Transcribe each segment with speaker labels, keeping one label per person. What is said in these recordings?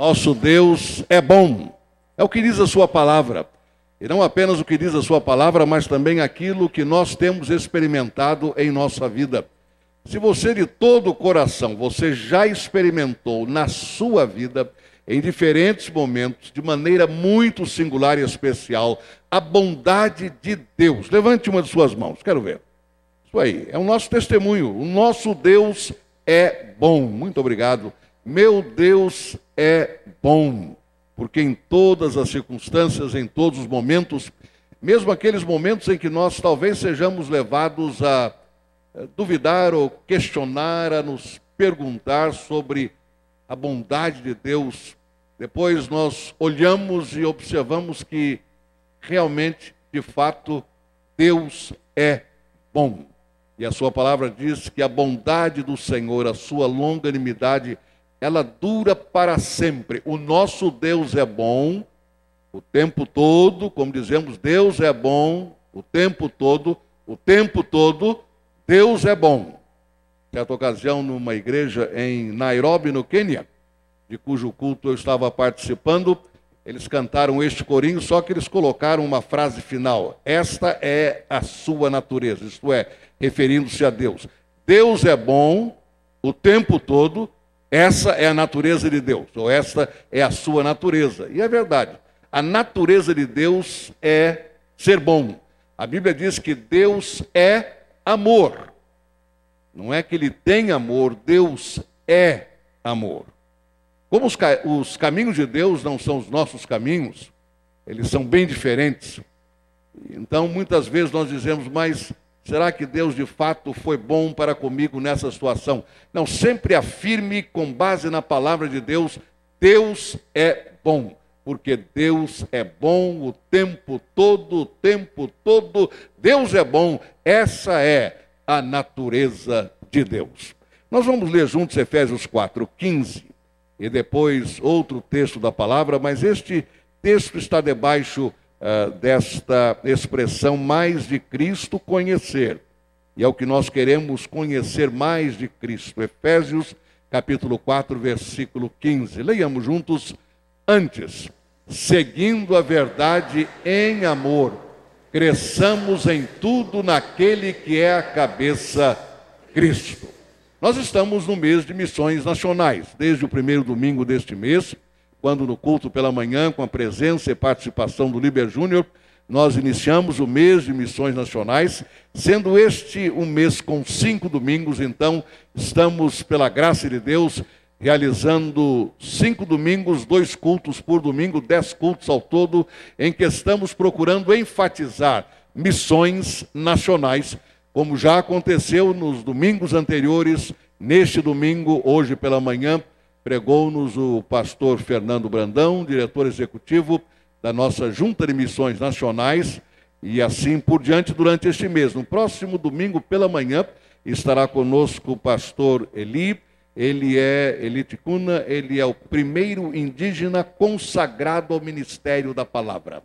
Speaker 1: Nosso Deus é bom. É o que diz a sua palavra. E não apenas o que diz a sua palavra, mas também aquilo que nós temos experimentado em nossa vida. Se você de todo o coração, você já experimentou na sua vida, em diferentes momentos, de maneira muito singular e especial, a bondade de Deus. Levante uma de suas mãos, quero ver. Isso aí, é o nosso testemunho. O nosso Deus é bom. Muito obrigado. Meu Deus é bom porque em todas as circunstâncias, em todos os momentos, mesmo aqueles momentos em que nós talvez sejamos levados a eh, duvidar ou questionar, a nos perguntar sobre a bondade de Deus, depois nós olhamos e observamos que realmente, de fato, Deus é bom. E a sua palavra diz que a bondade do Senhor, a sua longanimidade, ela dura para sempre. O nosso Deus é bom o tempo todo, como dizemos, Deus é bom o tempo todo, o tempo todo, Deus é bom. Certa ocasião, numa igreja em Nairobi, no Quênia, de cujo culto eu estava participando, eles cantaram este corinho, só que eles colocaram uma frase final: Esta é a sua natureza, isto é, referindo-se a Deus. Deus é bom o tempo todo, essa é a natureza de Deus, ou esta é a sua natureza. E é verdade. A natureza de Deus é ser bom. A Bíblia diz que Deus é amor. Não é que ele tem amor, Deus é amor. Como os, os caminhos de Deus não são os nossos caminhos, eles são bem diferentes. Então, muitas vezes nós dizemos, mas Será que Deus de fato foi bom para comigo nessa situação? Não, sempre afirme com base na palavra de Deus: Deus é bom, porque Deus é bom o tempo todo, o tempo todo. Deus é bom, essa é a natureza de Deus. Nós vamos ler juntos Efésios 4, 15 e depois outro texto da palavra, mas este texto está debaixo uh, desta expressão mais de Cristo conhecer. E é o que nós queremos conhecer mais de Cristo. Efésios capítulo 4, versículo 15. Leiamos juntos antes. Seguindo a verdade em amor, cresçamos em tudo naquele que é a cabeça, Cristo. Nós estamos no mês de missões nacionais, desde o primeiro domingo deste mês quando no culto pela manhã, com a presença e participação do Liber Júnior, nós iniciamos o mês de missões nacionais, sendo este um mês com cinco domingos, então estamos, pela graça de Deus, realizando cinco domingos, dois cultos por domingo, dez cultos ao todo, em que estamos procurando enfatizar missões nacionais, como já aconteceu nos domingos anteriores, neste domingo, hoje pela manhã, pregou-nos o pastor Fernando Brandão, diretor executivo da nossa Junta de Missões Nacionais, e assim por diante durante este mês. No próximo domingo pela manhã estará conosco o pastor Eli, ele é Eliticuna, ele é o primeiro indígena consagrado ao ministério da palavra.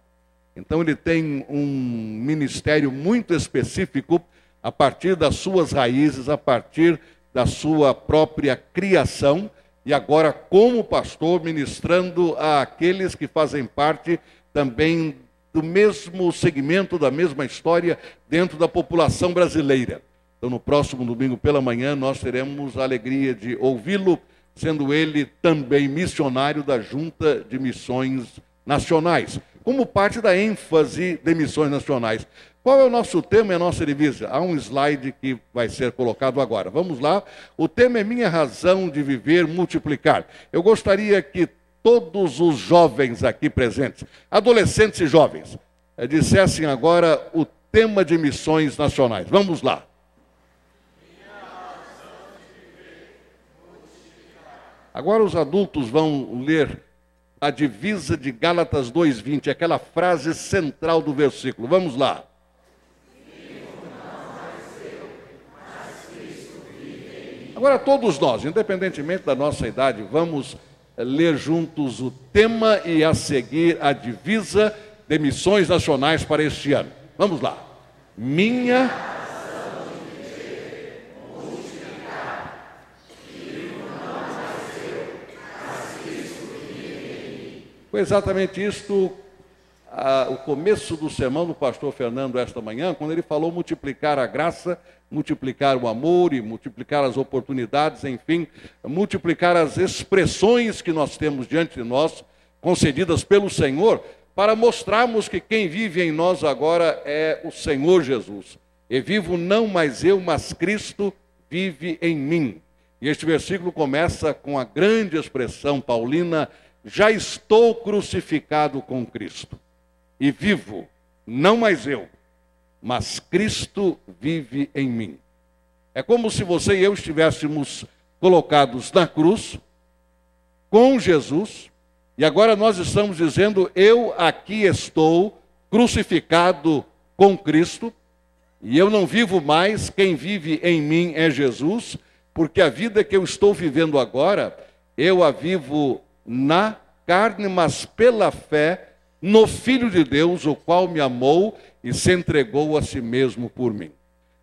Speaker 1: Então ele tem um ministério muito específico a partir das suas raízes, a partir da sua própria criação e agora como pastor ministrando àqueles que fazem parte também do mesmo segmento, da mesma história dentro da população brasileira. Então, no próximo domingo pela manhã, nós teremos a alegria de ouvi-lo, sendo ele também missionário da Junta de Missões Nacionais, como parte da ênfase de missões nacionais. Qual é o nosso tema e a nossa divisa? Há um slide que vai ser colocado agora. Vamos lá. O tema é Minha Razão de Viver Multiplicar. Eu gostaria que todos os jovens aqui presentes, adolescentes e jovens, eh, dissessem agora o tema de missões nacionais. Vamos lá. Agora os adultos vão ler a divisa de Gálatas 2:20, aquela frase central do versículo. Vamos lá. Agora, todos nós, independentemente da nossa idade, vamos ler juntos o tema e a seguir a divisa de missões nacionais para este ano. Vamos lá. Minha Foi exatamente isto a, o começo do sermão do pastor Fernando esta manhã, quando ele falou multiplicar a graça, multiplicar o amor e multiplicar as oportunidades, enfim, multiplicar as expressões que nós temos diante de nós, concedidas pelo Senhor, para mostrarmos que quem vive em nós agora é o Senhor Jesus. E vivo não mais eu, mas Cristo vive em mim. E este versículo começa com a grande expressão paulina: já estou crucificado com Cristo e vivo, não mais eu, mas Cristo vive em mim. É como se você e eu estivéssemos colocados na cruz com Jesus, e agora nós estamos dizendo: Eu aqui estou crucificado com Cristo, e eu não vivo mais, quem vive em mim é Jesus, porque a vida que eu estou vivendo agora, eu a vivo na carne, mas pela fé no Filho de Deus, o qual me amou e se entregou a si mesmo por mim.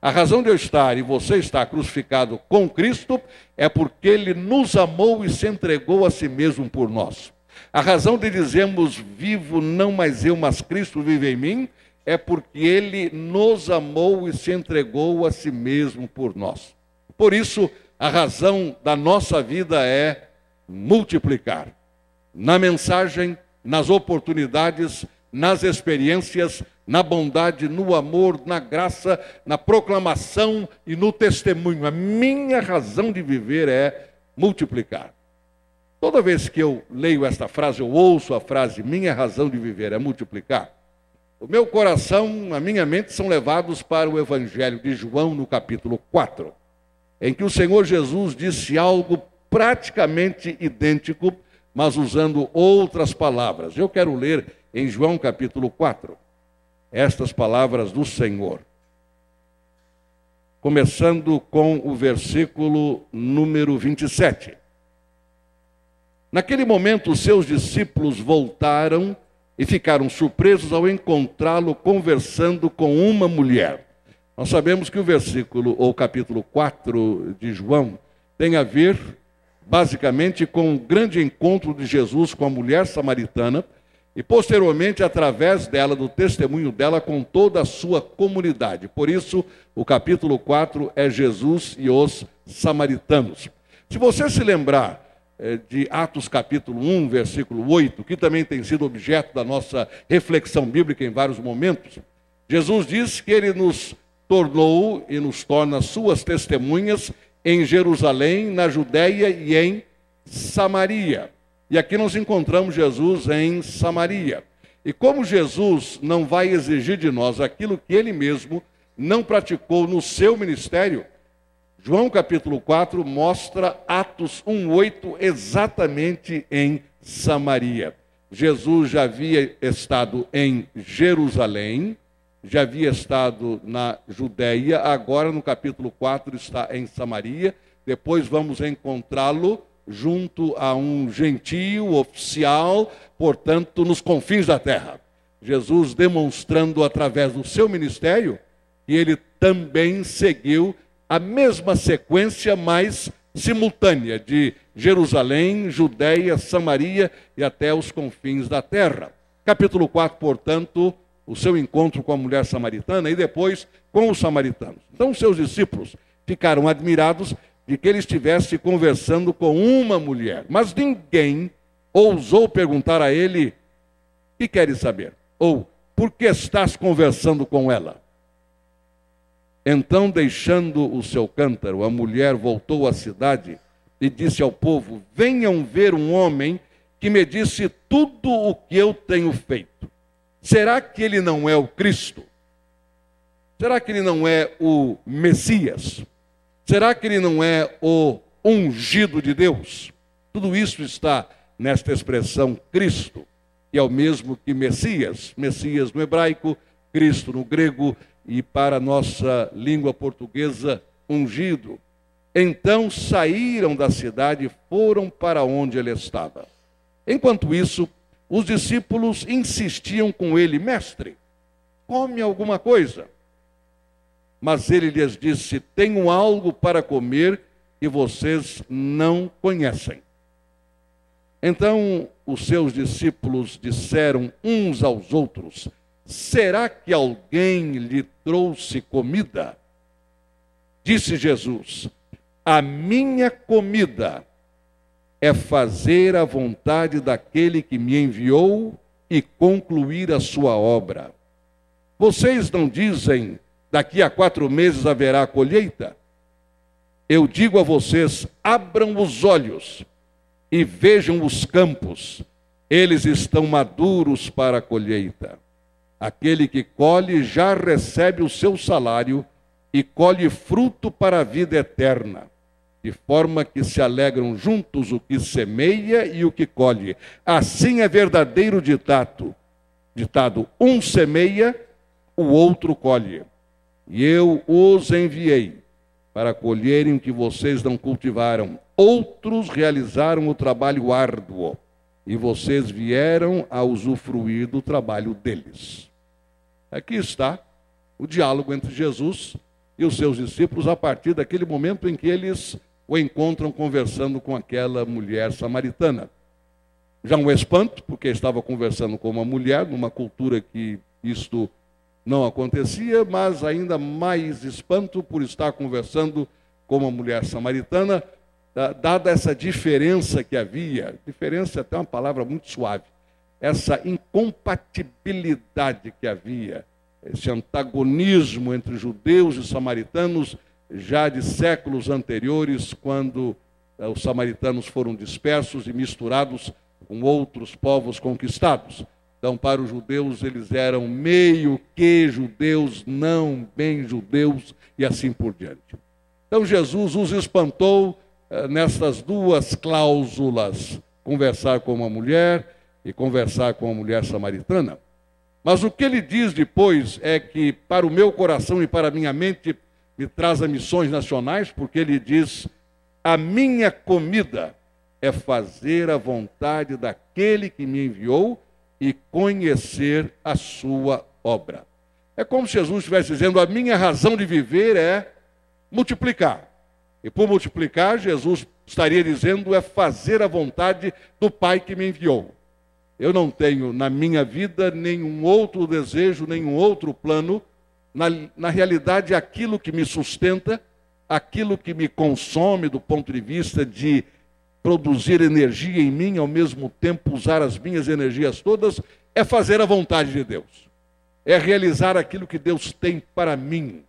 Speaker 1: A razão de eu estar e você estar crucificado com Cristo é porque ele nos amou e se entregou a si mesmo por nós. A razão de dizermos vivo não mais eu, mas Cristo vive em mim, é porque ele nos amou e se entregou a si mesmo por nós. Por isso, a razão da nossa vida é multiplicar. Na mensagem, nas oportunidades, nas experiências, na bondade, no amor, na graça, na proclamação e no testemunho. A minha razão de viver é multiplicar. Toda vez que eu leio esta frase, eu ouço a frase, minha razão de viver é multiplicar, o meu coração, a minha mente são levados para o Evangelho de João, no capítulo 4, em que o Senhor Jesus disse algo praticamente idêntico mas usando outras palavras. Eu quero ler em João capítulo 4 estas palavras do Senhor. Começando com o versículo número 27. Naquele momento, os seus discípulos voltaram e ficaram surpresos ao encontrá-lo conversando com uma mulher. Nós sabemos que o versículo, ou capítulo 4 de João, tem a ver basicamente com o grande encontro de Jesus com a mulher samaritana e posteriormente através dela, do testemunho dela com toda a sua comunidade. Por isso, o capítulo 4 é Jesus e os samaritanos. Se você se lembrar é, de Atos capítulo 1, versículo 8, que também tem sido objeto da nossa reflexão bíblica em vários momentos, Jesus diz que ele nos tornou e nos torna suas testemunhas em Jerusalém, na Judéia e em Samaria. E aqui nós encontramos Jesus em Samaria. E como Jesus não vai exigir de nós aquilo que ele mesmo não praticou no seu ministério, João capítulo 4 mostra Atos 1:8 exatamente em Samaria. Jesus já havia estado em Jerusalém, já havia estado na Judéia, agora no capítulo 4 está em Samaria. Depois vamos encontrá-lo junto a um gentio oficial, portanto, nos confins da terra. Jesus demonstrando através do seu ministério que ele também seguiu a mesma sequência, mas simultânea, de Jerusalém, Judéia, Samaria e até os confins da terra. Capítulo 4, portanto, o seu encontro com a mulher samaritana e depois com os samaritanos. Então, seus discípulos ficaram admirados de que ele estivesse conversando com uma mulher, mas ninguém ousou perguntar a ele: "O que queres saber?" ou "Por que estás conversando com ela?" Então, deixando o seu cântaro, a mulher voltou à cidade e disse ao povo: Venham ver um homem que me disse tudo o que eu tenho feito. Será que ele não é o Cristo? Será que ele não é o Messias? Será que ele não é o ungido de Deus? Tudo isso está nesta expressão Cristo, que é o mesmo que Messias. Messias no hebraico, Cristo no grego e para nossa língua portuguesa, ungido. Então saíram da cidade e foram para onde ele estava. Enquanto isso, os discípulos insistiam com ele: Mestre, come alguma coisa. Mas ele lhes disse: Tenho algo para comer e vocês não conhecem. Então os seus discípulos disseram uns aos outros: Será que alguém lhe trouxe comida? Disse Jesus: A minha comida é fazer a vontade daquele que me enviou e concluir a sua obra. Vocês não dizem, daqui a quatro meses haverá colheita? Eu digo a vocês: abram os olhos e vejam os campos, eles estão maduros para a colheita. Aquele que colhe já recebe o seu salário e colhe fruto para a vida eterna, de forma que se alegram juntos o que semeia e o que colhe. Assim é verdadeiro ditado: ditado, um semeia, o outro colhe. E eu os enviei para colherem o que vocês não cultivaram. Outros realizaram o trabalho árduo e vocês vieram a usufruir do trabalho deles. Aqui está o diálogo entre Jesus e os seus discípulos a partir daquele momento em que eles o encontram conversando com aquela mulher samaritana. Já um espanto, porque estava conversando com uma mulher, numa cultura que isto não acontecia, mas ainda mais espanto por estar conversando com uma mulher samaritana, dada essa diferença que havia, diferença é até uma palavra muito suave, essa incompatibilidade que havia, esse antagonismo entre judeus e samaritanos já de séculos anteriores, quando eh, os samaritanos foram dispersos e misturados com outros povos conquistados. Então, para os judeus, eles eram meio que judeus, não bem judeus, e assim por diante. Então, Jesus os espantou eh, nessas duas cláusulas: conversar com uma mulher e conversar com uma mulher samaritana. Mas o que ele diz depois é que, para o meu coração e para a minha mente, me traz a missões nacionais, porque ele diz: a minha comida é fazer a vontade daquele que me enviou e conhecer a sua obra. É como se Jesus estivesse dizendo: a minha razão de viver é multiplicar. E por multiplicar, Jesus estaria dizendo é fazer a vontade do Pai que me enviou. Eu não tenho na minha vida nenhum outro desejo, nenhum outro plano. Na, na realidade, aquilo que me sustenta, aquilo que me consome do ponto de vista de produzir energia em mim, ao mesmo tempo usar as minhas energias todas, é fazer a vontade de Deus. É realizar aquilo que Deus tem para mim.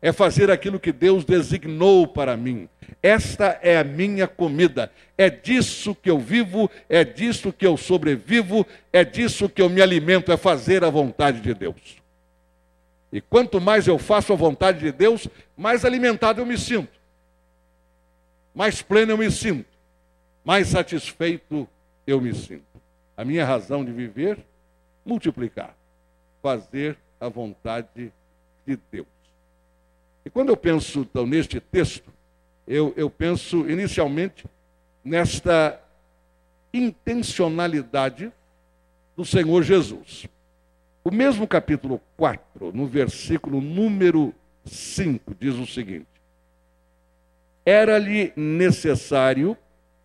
Speaker 1: É fazer aquilo que Deus designou para mim. Esta é a minha comida. É disso que eu vivo, é disso que eu sobrevivo, é disso que eu me alimento, é fazer a vontade de Deus. E quanto mais eu faço a vontade de Deus, mais alimentado eu me sinto, mais pleno eu me sinto mais satisfeito eu me sinto. A minha razão de viver, multiplicar, fazer a vontade de Deus. E quando eu penso então neste texto, eu, eu penso inicialmente nesta intencionalidade do Senhor Jesus. O mesmo capítulo 4, no versículo número 5, diz o seguinte: Era-lhe necessário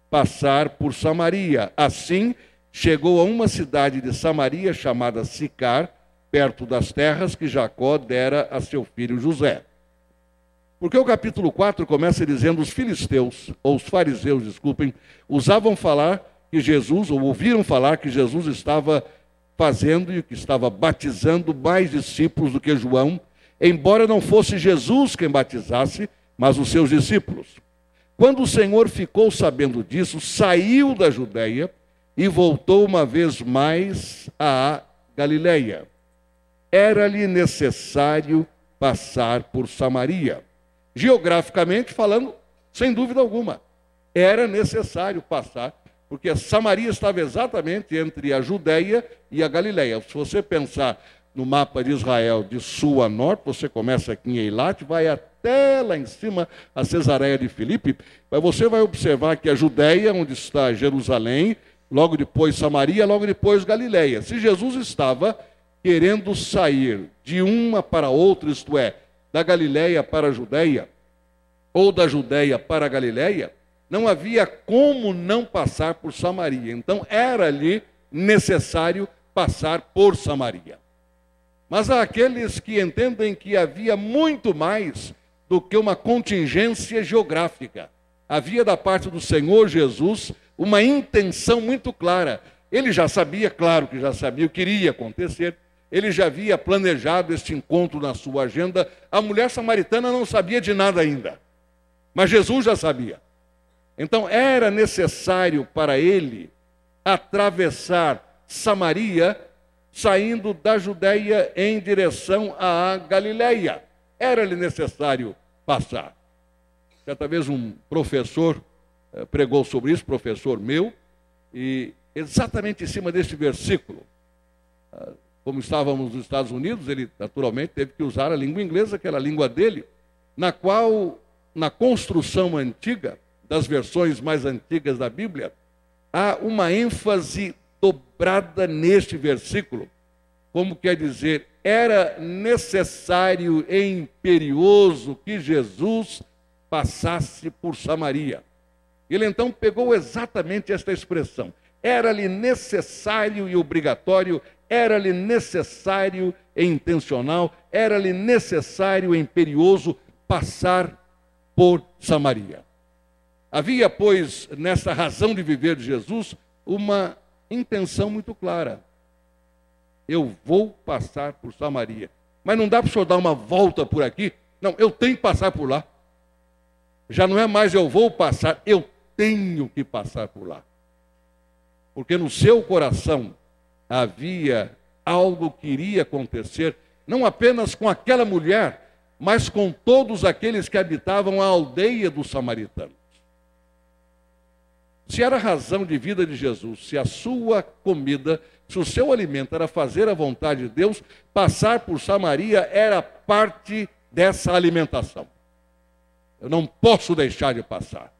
Speaker 1: passar por Samaria. Assim, chegou a uma cidade de Samaria chamada Sicar, perto das terras que Jacó dera a seu filho José. Porque o capítulo 4 começa dizendo: os filisteus, ou os fariseus, desculpem, usavam falar que Jesus, ou ouviram falar que Jesus estava fazendo e que estava batizando mais discípulos do que João, embora não fosse Jesus quem batizasse, mas os seus discípulos. Quando o Senhor ficou sabendo disso, saiu da Judéia e voltou uma vez mais à Galiléia. Era-lhe necessário passar por Samaria. Geograficamente falando, sem dúvida alguma, era necessário passar, porque Samaria estava exatamente entre a Judéia e a Galiléia. Se você pensar no mapa de Israel de sul a norte, você começa aqui em Eilat, vai até lá em cima a Cesareia de Filipe, mas você vai observar que a Judéia, onde está Jerusalém, logo depois Samaria, logo depois Galiléia. Se Jesus estava querendo sair de uma para outra, isto é, da Galiléia para a Judéia, ou da Judéia para a Galiléia, não havia como não passar por Samaria. Então era-lhe necessário passar por Samaria. Mas há aqueles que entendem que havia muito mais do que uma contingência geográfica. Havia da parte do Senhor Jesus uma intenção muito clara. Ele já sabia, claro que já sabia o que iria acontecer, ele já havia planejado este encontro na sua agenda. A mulher samaritana não sabia de nada ainda, mas Jesus já sabia. Então era necessário para ele atravessar Samaria, saindo da Judéia em direção à Galileia. Era-lhe necessário passar. Certa vez um professor eh, pregou sobre isso, professor meu, e exatamente em cima deste versículo. Ah, como estávamos nos Estados Unidos, ele naturalmente teve que usar a língua inglesa, que era a língua dele, na qual, na construção antiga, das versões mais antigas da Bíblia, há uma ênfase dobrada neste versículo, como quer dizer, era necessário e imperioso que Jesus passasse por Samaria. Ele então pegou exatamente esta expressão. Era-lhe necessário e obrigatório, era-lhe necessário e intencional, era-lhe necessário e imperioso passar por Samaria. Havia, pois, nessa razão de viver de Jesus, uma intenção muito clara. Eu vou passar por Samaria. Mas não dá para o senhor dar uma volta por aqui? Não, eu tenho que passar por lá. Já não é mais eu vou passar, eu tenho que passar por lá. Porque no seu coração havia algo que iria acontecer, não apenas com aquela mulher, mas com todos aqueles que habitavam a aldeia dos samaritanos. Se era a razão de vida de Jesus, se a sua comida, se o seu alimento era fazer a vontade de Deus, passar por Samaria era parte dessa alimentação. Eu não posso deixar de passar.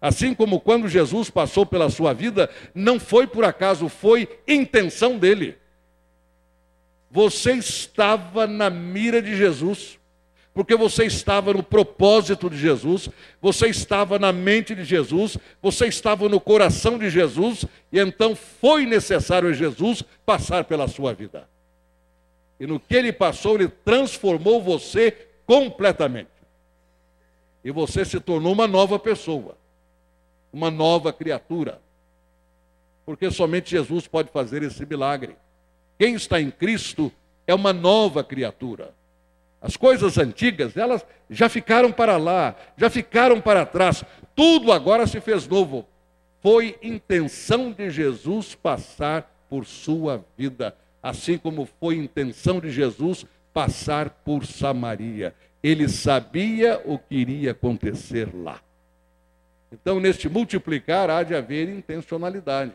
Speaker 1: Assim como quando Jesus passou pela sua vida, não foi por acaso, foi intenção dele. Você estava na mira de Jesus porque você estava no propósito de Jesus, você estava na mente de Jesus, você estava no coração de Jesus, e então foi necessário a Jesus passar pela sua vida. E no que ele passou, ele transformou você completamente. E você se tornou uma nova pessoa, uma nova criatura. Porque somente Jesus pode fazer esse milagre. Quem está em Cristo é uma nova criatura. As coisas antigas, elas já ficaram para lá, já ficaram para trás. Tudo agora se fez novo. Foi intenção de Jesus passar por sua vida, assim como foi intenção de Jesus passar por Samaria. Ele sabia o que iria acontecer lá. Então, neste multiplicar, há de haver intencionalidade.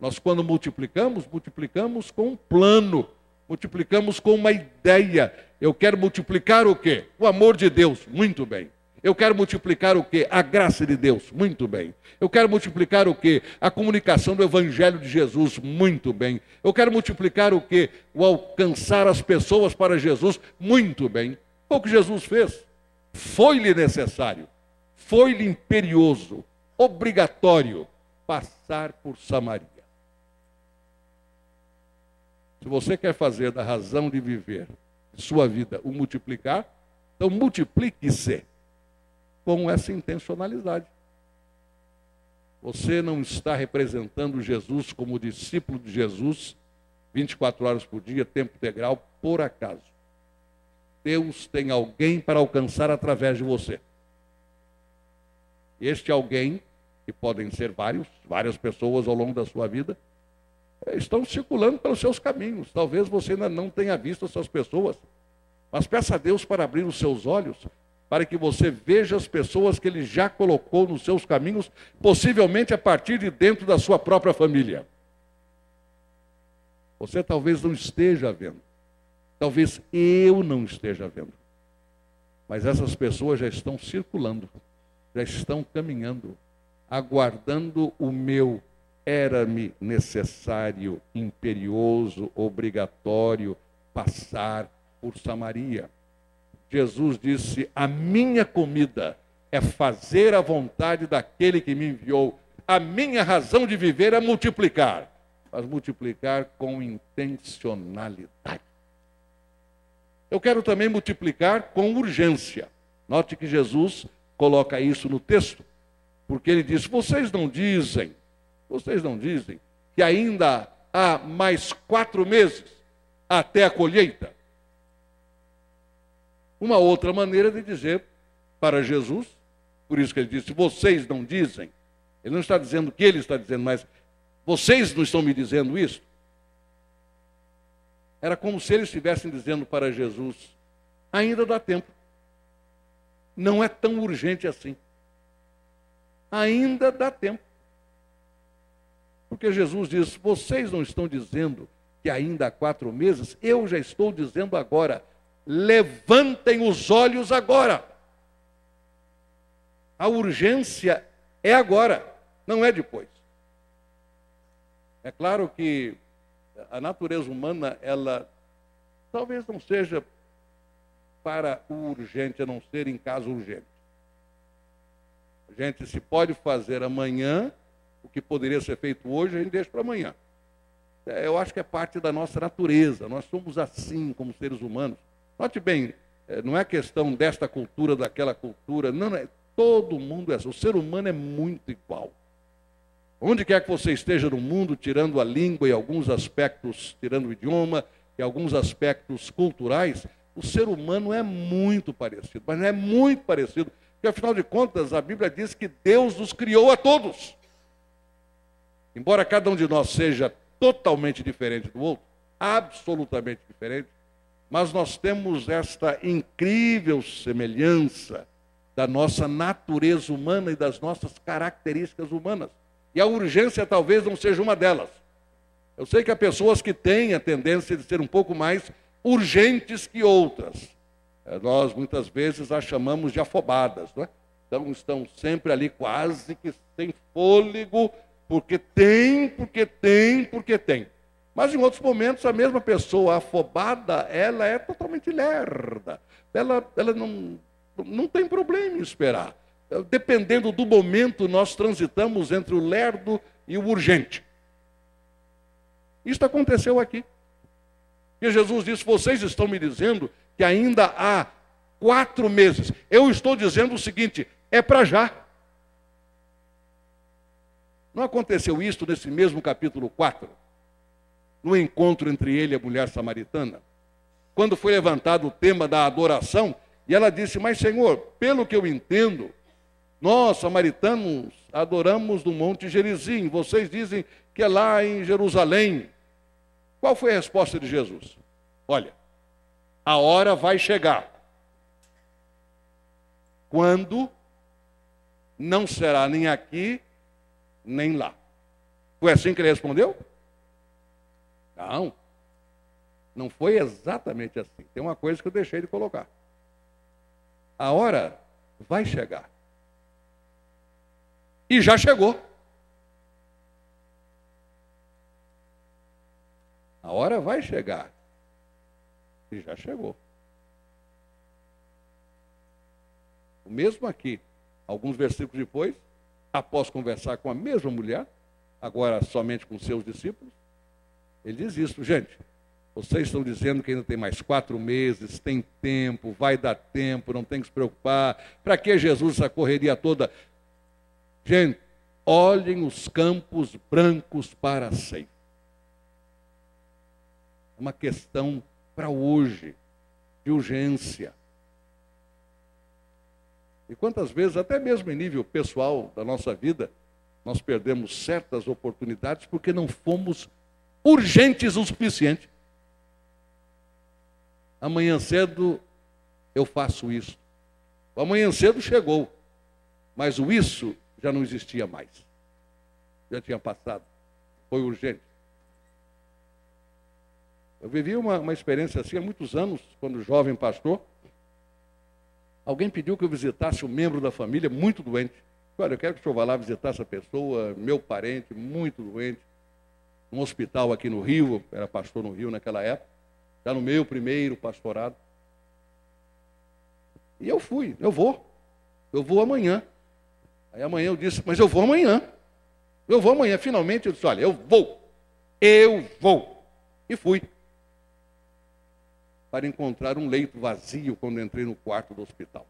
Speaker 1: Nós, quando multiplicamos, multiplicamos com um plano multiplicamos com uma ideia. Eu quero multiplicar o quê? O amor de Deus, muito bem. Eu quero multiplicar o quê? A graça de Deus, muito bem. Eu quero multiplicar o quê? A comunicação do Evangelho de Jesus, muito bem. Eu quero multiplicar o quê? O alcançar as pessoas para Jesus, muito bem. O que Jesus fez. Foi-lhe necessário, foi-lhe imperioso, obrigatório passar por Samaria. Se você quer fazer da razão de viver de sua vida o multiplicar, então multiplique-se com essa intencionalidade. Você não está representando Jesus como discípulo de Jesus 24 horas por dia, tempo integral, por acaso. Deus tem alguém para alcançar através de você. Este alguém, que podem ser vários, várias pessoas ao longo da sua vida, estão circulando pelos seus caminhos. Talvez você ainda não tenha visto essas pessoas, mas peça a Deus para abrir os seus olhos, para que você veja as pessoas que Ele já colocou nos seus caminhos, possivelmente a partir de dentro da sua própria família. Você talvez não esteja vendo, talvez eu não esteja vendo, mas essas pessoas já estão circulando, já estão caminhando, aguardando o meu era-me necessário, imperioso, obrigatório passar por Samaria. Jesus disse: A minha comida é fazer a vontade daquele que me enviou. A minha razão de viver é multiplicar, mas multiplicar com intencionalidade. Eu quero também multiplicar com urgência. Note que Jesus coloca isso no texto, porque ele diz: Vocês não dizem, vocês não dizem que ainda há mais quatro meses até a colheita? Uma outra maneira de dizer para Jesus, por isso que ele disse: Vocês não dizem. Ele não está dizendo o que ele está dizendo, mas vocês não estão me dizendo isso? Era como se eles estivessem dizendo para Jesus: ainda dá tempo. Não é tão urgente assim. Ainda dá tempo. Porque Jesus diz: vocês não estão dizendo que ainda há quatro meses, eu já estou dizendo agora. Levantem os olhos agora. A urgência é agora, não é depois. É claro que a natureza humana, ela talvez não seja para o urgente, a não ser em caso urgente. A gente se pode fazer amanhã o que poderia ser feito hoje, a gente deixa para amanhã. É, eu acho que é parte da nossa natureza. Nós somos assim como seres humanos. Note bem, é, não é questão desta cultura, daquela cultura. Não, é, todo mundo é assim. O ser humano é muito igual. Onde quer que você esteja no mundo, tirando a língua e alguns aspectos, tirando o idioma e alguns aspectos culturais, o ser humano é muito parecido, mas não é muito parecido, porque afinal de contas a Bíblia diz que Deus nos criou a todos. Embora cada um de nós seja totalmente diferente do outro, absolutamente diferente, mas nós temos esta incrível semelhança da nossa natureza humana e das nossas características humanas. E a urgência talvez não seja uma delas. Eu sei que há pessoas que têm a tendência de ser um pouco mais urgentes que outras. É, nós muitas vezes as chamamos de afobadas, não é? Então estão sempre ali quase que sem fôlego, porque tem, porque tem, porque tem. Mas em outros momentos a mesma pessoa afobada, ela é totalmente lerda. Ela, ela não, não tem problema em esperar. Dependendo do momento, nós transitamos entre o lerdo e o urgente. Isso aconteceu aqui. E Jesus disse: Vocês estão me dizendo que ainda há quatro meses. Eu estou dizendo o seguinte: é para já. Não aconteceu isso nesse mesmo capítulo 4, no encontro entre ele e a mulher samaritana? Quando foi levantado o tema da adoração, e ela disse: Mas, Senhor, pelo que eu entendo, nós, samaritanos, adoramos no Monte Gerizim, vocês dizem que é lá em Jerusalém. Qual foi a resposta de Jesus? Olha, a hora vai chegar. Quando não será nem aqui, nem lá. Foi assim que ele respondeu? Não. Não foi exatamente assim. Tem uma coisa que eu deixei de colocar. A hora vai chegar. E já chegou. A hora vai chegar. E já chegou. O mesmo aqui, alguns versículos depois, após conversar com a mesma mulher, agora somente com seus discípulos, ele diz isso, gente. Vocês estão dizendo que ainda tem mais quatro meses, tem tempo, vai dar tempo, não tem que se preocupar. Para que Jesus essa correria toda? Gente, olhem os campos brancos para sempre uma questão para hoje, de urgência. E quantas vezes, até mesmo em nível pessoal da nossa vida, nós perdemos certas oportunidades porque não fomos urgentes o suficiente. Amanhã cedo eu faço isso. O amanhã cedo chegou, mas o isso já não existia mais. Já tinha passado. Foi urgente. Eu vivi uma, uma experiência assim há muitos anos, quando jovem pastor. Alguém pediu que eu visitasse um membro da família muito doente. Olha, eu quero que o senhor vá lá visitar essa pessoa, meu parente, muito doente, num hospital aqui no Rio, era pastor no Rio naquela época, já no meu primeiro pastorado. E eu fui, eu vou. eu vou amanhã. Aí amanhã eu disse, mas eu vou amanhã. Eu vou amanhã. Finalmente eu disse, olha, eu vou. Eu vou. E fui. Para encontrar um leito vazio quando entrei no quarto do hospital.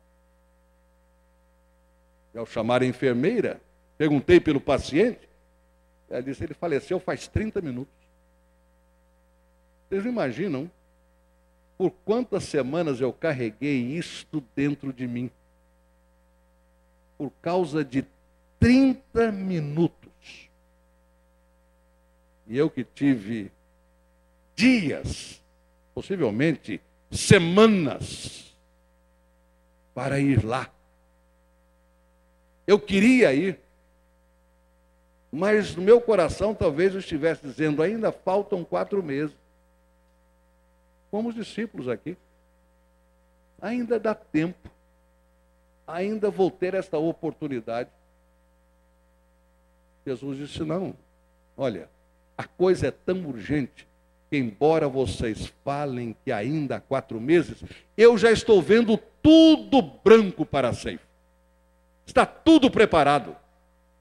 Speaker 1: E ao chamar a enfermeira, perguntei pelo paciente. Ela disse, ele faleceu faz 30 minutos. Vocês imaginam por quantas semanas eu carreguei isto dentro de mim? Por causa de 30 minutos. E eu que tive dias, possivelmente semanas, para ir lá. Eu queria ir, mas no meu coração talvez eu estivesse dizendo: ainda faltam quatro meses como os discípulos aqui. Ainda dá tempo. Ainda vou ter esta oportunidade. Jesus disse: não. Olha, a coisa é tão urgente que, embora vocês falem que ainda há quatro meses, eu já estou vendo tudo branco para a ceifa. Está tudo preparado.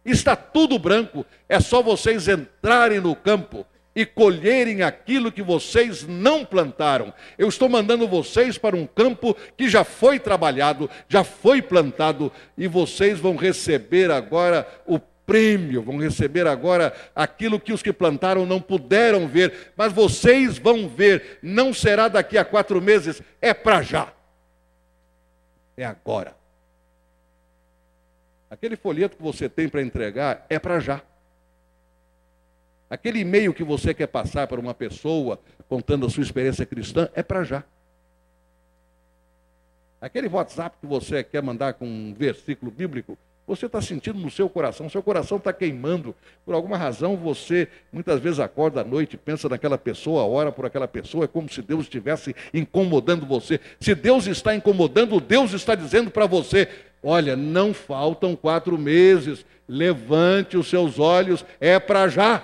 Speaker 1: Está tudo branco. É só vocês entrarem no campo e colherem aquilo que vocês não plantaram. Eu estou mandando vocês para um campo que já foi trabalhado, já foi plantado, e vocês vão receber agora o prêmio, vão receber agora aquilo que os que plantaram não puderam ver, mas vocês vão ver, não será daqui a quatro meses, é para já. É agora. Aquele folheto que você tem para entregar é para já. Aquele e-mail que você quer passar para uma pessoa contando a sua experiência cristã é para já. Aquele WhatsApp que você quer mandar com um versículo bíblico, você está sentindo no seu coração, seu coração está queimando. Por alguma razão, você muitas vezes acorda à noite, pensa naquela pessoa, ora por aquela pessoa, é como se Deus estivesse incomodando você. Se Deus está incomodando, Deus está dizendo para você: olha, não faltam quatro meses, levante os seus olhos, é para já.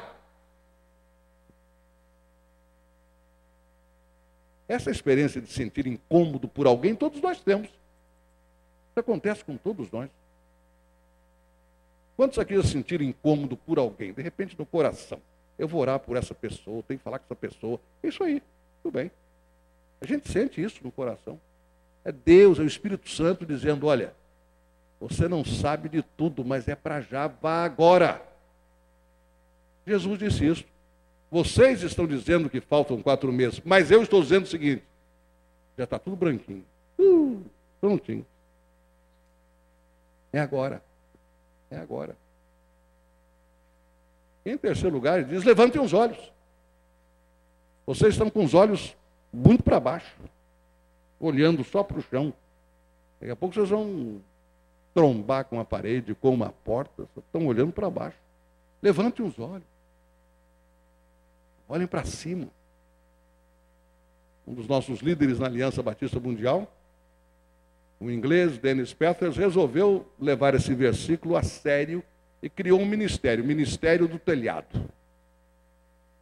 Speaker 1: Essa experiência de sentir incômodo por alguém, todos nós temos. Isso acontece com todos nós. Quantos aqui já sentiram incômodo por alguém? De repente no coração. Eu vou orar por essa pessoa, tenho que falar com essa pessoa. Isso aí, tudo bem. A gente sente isso no coração. É Deus, é o Espírito Santo dizendo: olha, você não sabe de tudo, mas é para já, vá agora. Jesus disse isso. Vocês estão dizendo que faltam quatro meses, mas eu estou dizendo o seguinte: já está tudo branquinho. Uh, prontinho. É agora. É agora. Em terceiro lugar, ele diz: levantem os olhos. Vocês estão com os olhos muito para baixo, olhando só para o chão. Daqui a pouco vocês vão trombar com a parede, com uma porta, estão olhando para baixo. Levantem os olhos. Olhem para cima. Um dos nossos líderes na Aliança Batista Mundial, o inglês Dennis Peters, resolveu levar esse versículo a sério e criou um ministério, o Ministério do Telhado.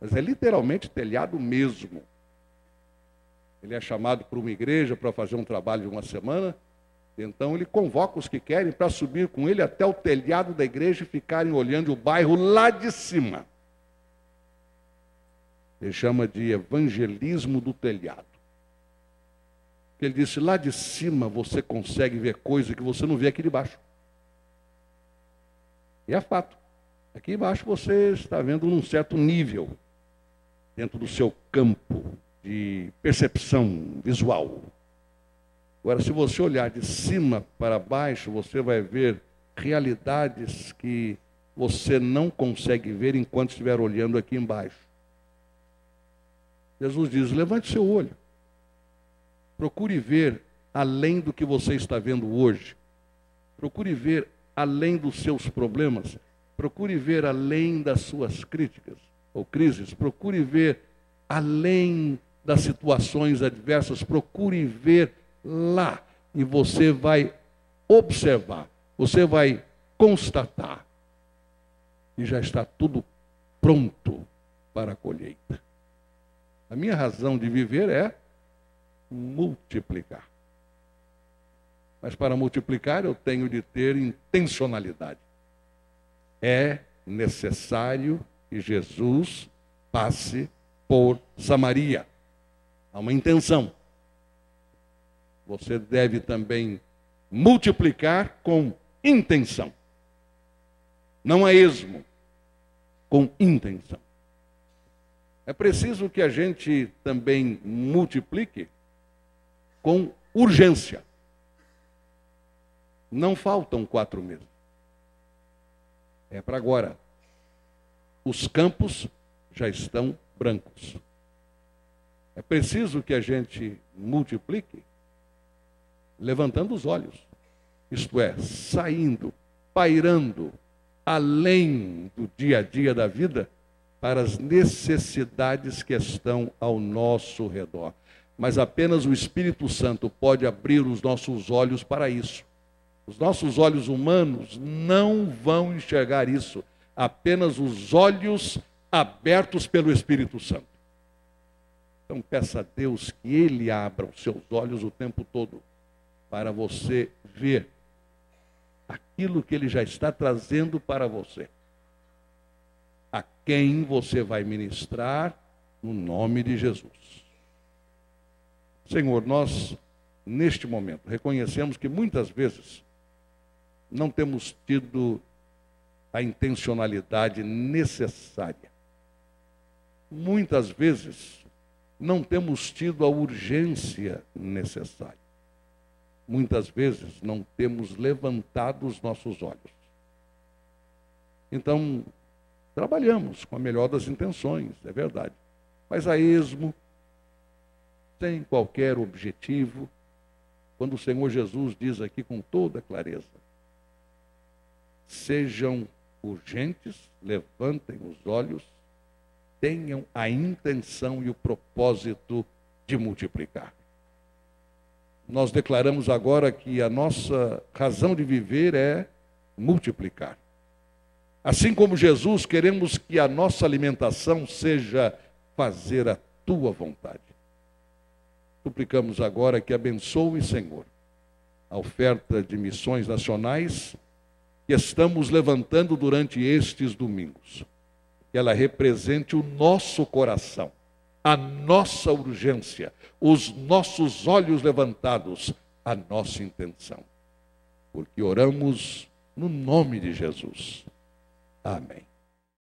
Speaker 1: Mas é literalmente telhado mesmo. Ele é chamado por uma igreja para fazer um trabalho de uma semana. Então ele convoca os que querem para subir com ele até o telhado da igreja e ficarem olhando o bairro lá de cima. Ele chama de evangelismo do telhado. Ele disse: lá de cima você consegue ver coisa que você não vê aqui de baixo. E é fato. Aqui embaixo você está vendo num certo nível, dentro do seu campo de percepção visual. Agora, se você olhar de cima para baixo, você vai ver realidades que você não consegue ver enquanto estiver olhando aqui embaixo. Jesus diz: levante seu olho. Procure ver além do que você está vendo hoje. Procure ver além dos seus problemas. Procure ver além das suas críticas ou crises. Procure ver além das situações adversas. Procure ver lá. E você vai observar, você vai constatar. E já está tudo pronto para a colheita. A minha razão de viver é multiplicar. Mas para multiplicar eu tenho de ter intencionalidade. É necessário que Jesus passe por Samaria. Há uma intenção. Você deve também multiplicar com intenção. Não a esmo, com intenção. É preciso que a gente também multiplique com urgência. Não faltam quatro meses. É para agora. Os campos já estão brancos. É preciso que a gente multiplique levantando os olhos, isto é, saindo, pairando além do dia a dia da vida para as necessidades que estão ao nosso redor. Mas apenas o Espírito Santo pode abrir os nossos olhos para isso. Os nossos olhos humanos não vão enxergar isso, apenas os olhos abertos pelo Espírito Santo. Então peça a Deus que Ele abra os seus olhos o tempo todo para você ver aquilo que Ele já está trazendo para você. A quem você vai ministrar no nome de Jesus. Senhor, nós, neste momento, reconhecemos que muitas vezes não temos tido a intencionalidade necessária. Muitas vezes não temos tido a urgência necessária. Muitas vezes não temos levantado os nossos olhos. Então, trabalhamos com a melhor das intenções, é verdade. Mas a esmo, sem qualquer objetivo, quando o Senhor Jesus diz aqui com toda clareza: sejam urgentes, levantem os olhos tenham a intenção e o propósito de multiplicar. Nós declaramos agora que a nossa razão de viver é multiplicar. Assim como Jesus, queremos que a nossa alimentação seja fazer a tua vontade. Suplicamos agora que abençoe, Senhor, a oferta de missões nacionais que estamos levantando durante estes domingos que ela represente o nosso coração, a nossa urgência, os nossos olhos levantados, a nossa intenção. Porque oramos no nome de Jesus. Amém.